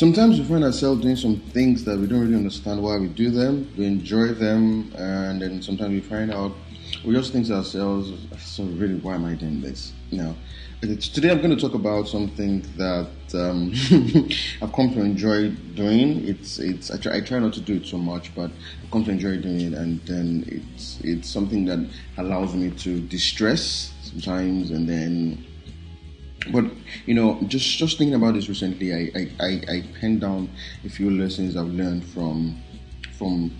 sometimes we find ourselves doing some things that we don't really understand why we do them. We enjoy them, and then sometimes we find out we just think to ourselves, "So really, why am I doing this?" Now. Today, I'm going to talk about something that um, I've come to enjoy doing. It's it's I try, I try not to do it so much, but I've come to enjoy doing it, and then it's it's something that allows me to distress sometimes, and then but you know just just thinking about this recently I, I i i, penned down a few lessons i've learned from from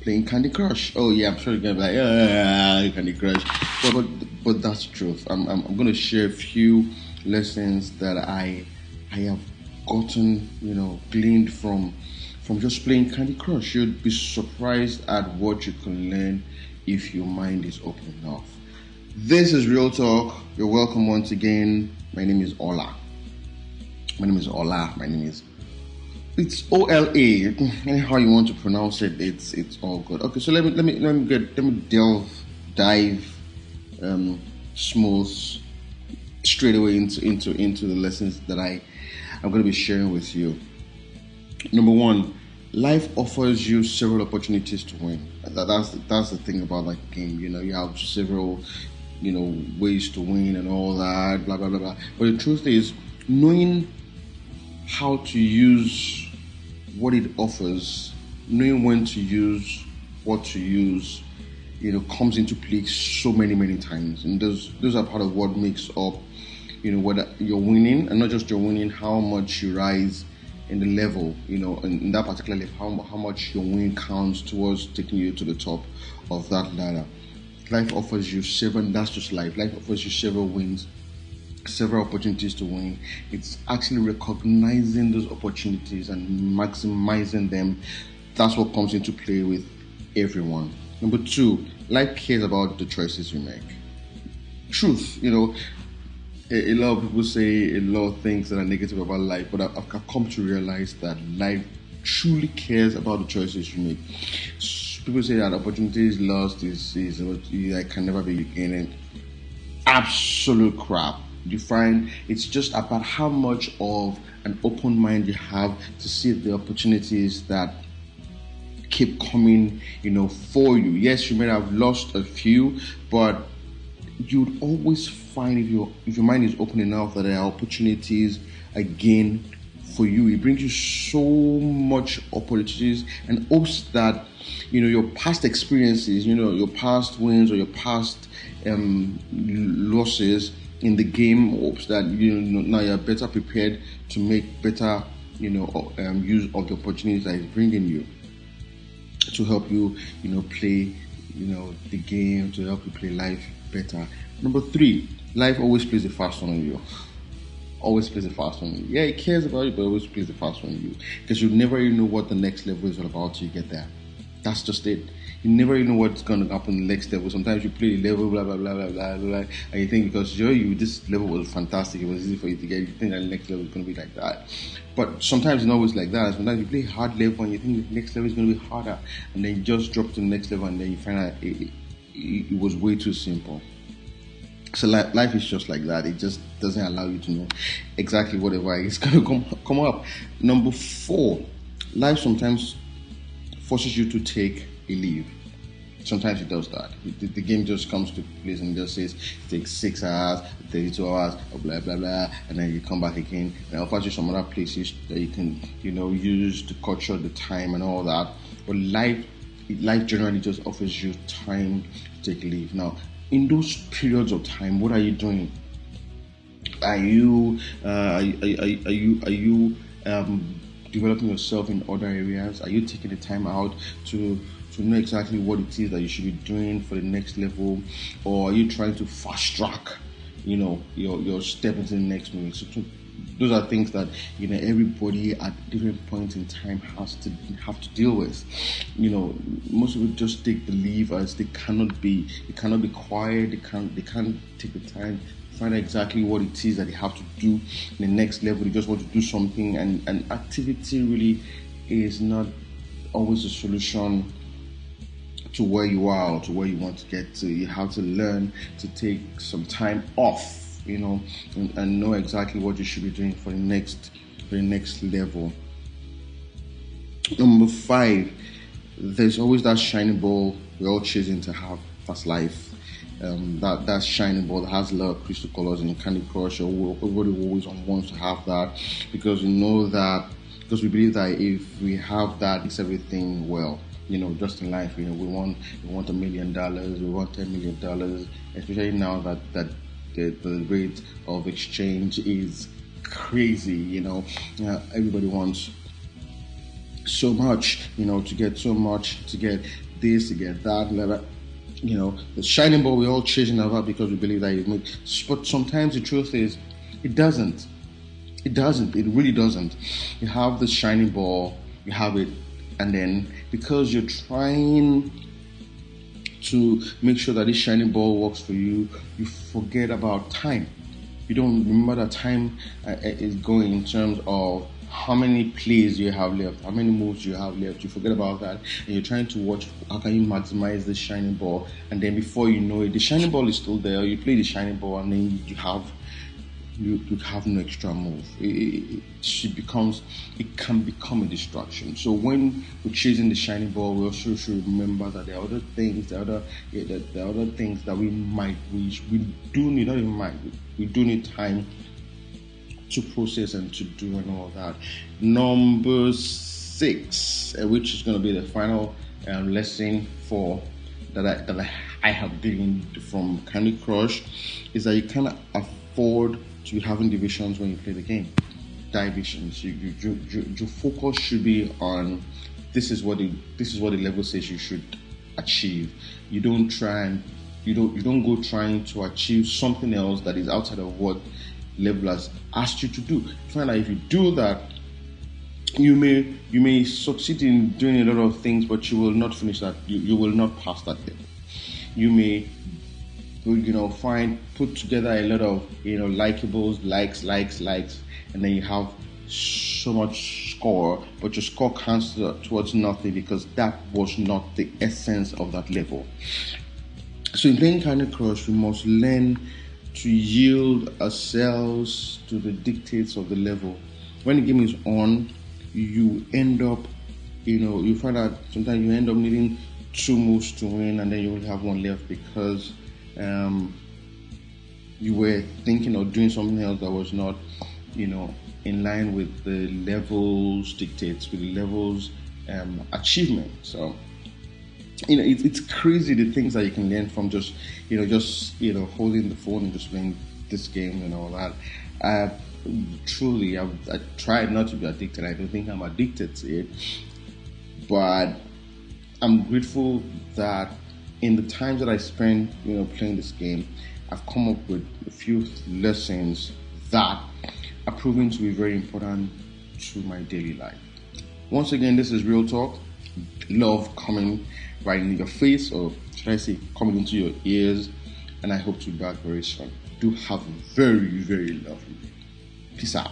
playing candy crush. Oh yeah i'm sure you're gonna be like ah, candy crush. But but, but that's the truth. I'm, I'm, I'm gonna share a few lessons that i i have gotten you know gleaned from from just playing candy crush. You'd be surprised at what you can learn if your mind is open enough. This is real talk. You're welcome once again my name is Ola. My name is Ola. My name is. It's O L A. How you want to pronounce it? It's it's all good. Okay, so let me let me let me get let me delve dive um, smooth straight away into into into the lessons that I I'm going to be sharing with you. Number one, life offers you several opportunities to win. That, that's that's the thing about like game. You know, you have several you know, ways to win and all that, blah, blah, blah, blah. But the truth is, knowing how to use what it offers, knowing when to use what to use, you know, comes into play so many, many times. And those, those are part of what makes up, you know, whether you're winning and not just you're winning, how much you rise in the level, you know, in, in that particular level, how, how much your win counts towards taking you to the top of that ladder life offers you several, that's just life. Life offers you several wins, several opportunities to win. It's actually recognizing those opportunities and maximizing them. That's what comes into play with everyone. Number two, life cares about the choices you make. Truth, you know, a, lot of people say a lot of things that are negative about life, but I've, I've come to realize that life truly cares about the choices you make people say that opportunities lost is is that can never be regained. Absolute crap. You find it's just about how much of an open mind you have to see the opportunities that keep coming, you know, for you. Yes, you may have lost a few, but you'd always find if your if your mind is open enough that there are opportunities again for you. It brings you so much opportunities and hopes that you know your past experiences, you know your past wins or your past um, losses in the game hopes that you know now you're better prepared to make better you know um, use of the opportunities that it's bringing you to help you you know play you know the game to help you play life better. Number three, life always plays a fast one on you always plays a fast one. Yeah, it cares about you, but always plays a fast one you. Because you never even know what the next level is all about till you get there. That's just it. You never even know what's going to happen the next level. Sometimes you play the level, blah, blah, blah, blah, blah, blah, and you think because you, you this level was fantastic, it was easy for you to get, you think that the next level is going to be like that. But sometimes it's not always like that. Sometimes you play hard level and you think the next level is going to be harder, and then you just drop to the next level and then you find out it, it, it was way too simple. So life is just like that. It just doesn't allow you to know exactly whatever is going to come come up. Number four, life sometimes forces you to take a leave. Sometimes it does that. The, the game just comes to place and just says take six hours, thirty-two hours, blah blah blah, and then you come back again and offers you some other places that you can, you know, use to short the time and all that. But life, life generally just offers you time to take leave. Now, in those periods of time, what are you doing? Are you uh, are, are, are, you are you um, developing yourself in other areas? Are you taking the time out to to know exactly what it is that you should be doing for the next level, or are you trying to fast track, you know, your your step into the next move? So to, those are things that you know everybody at different points in time has to have to deal with. You know, most people just take the leave as they cannot be, they cannot be quiet, they can't, they can't take the time to find out exactly what it is that they have to do in the next level. They just want to do something, and, and activity really is not always a solution to where you are or to where you want to get to. You have to learn to take some time off you know, and, and know exactly what you should be doing for the next for the next level. Number five, there's always that shining ball we're all chasing to have fast life. Um, that that shining ball that has a lot of crystal colors in Candy Crush, or everybody always wants to have that because we know that because we believe that if we have that, it's everything well. You know, just in life, you know, we want we want a million dollars, we want ten million dollars, especially now that that the, the rate of exchange is crazy. You know, uh, everybody wants so much, you know, to get so much, to get this, to get that, you know, the shining ball we're all chasing about because we believe that it makes, but sometimes the truth is, it doesn't. It doesn't. It really doesn't. You have the shining ball, you have it, and then because you're trying to make sure that this shining ball works for you, you forget about time. You don't remember that time uh, is going in terms of how many plays you have left, how many moves you have left. You forget about that, and you're trying to watch how can you maximize the shining ball. And then before you know it, the shining ball is still there. You play the shining ball, and then you have you, you have no extra move. It, it, it, becomes it can become a distraction. So when we're chasing the shiny ball, we also should remember that there are other things, are other yeah, are other things that we might we we do need not even might we, we do need time to process and to do and all that. Number six, uh, which is going to be the final um, lesson for that I, that I, I have gained from Candy Crush, is that you cannot afford to having divisions when you play the game. Divisions. You, you, you, you, your focus should be on this is what the this is what the level says you should achieve. You don't try and you don't you don't go trying to achieve something else that is outside of what level has asked you to do. Find that if you do that, you may you may succeed in doing a lot of things, but you will not finish that. You, you will not pass that level. You may you know find put together a lot of you know likables, likes, likes, likes, and then you have so much score, but your score counts towards nothing because that was not the essence of that level. So in playing Candy Crush, we must learn to yield ourselves to the dictates of the level. When the game is on, you end up, you know, you find out sometimes you end up needing two moves to win, and then you only have one left because um, you were thinking of doing something else that was not, you know, in line with the levels dictates, with the levels um, achievement. So you know, it, it's crazy the things that you can learn from just, you know, just you know, holding the phone and just playing this game and all that. I truly, I've, I tried not to be addicted. I don't think I'm addicted to it, but I'm grateful that in the times that I spend, you know, playing this game, I've come up with a few lessons that are proving to be very important to my daily life. Once again, this is Real Talk. Love coming right in your face, or should I say, coming into your ears. And I hope to be back very soon. Do have a very, very lovely day. Peace out.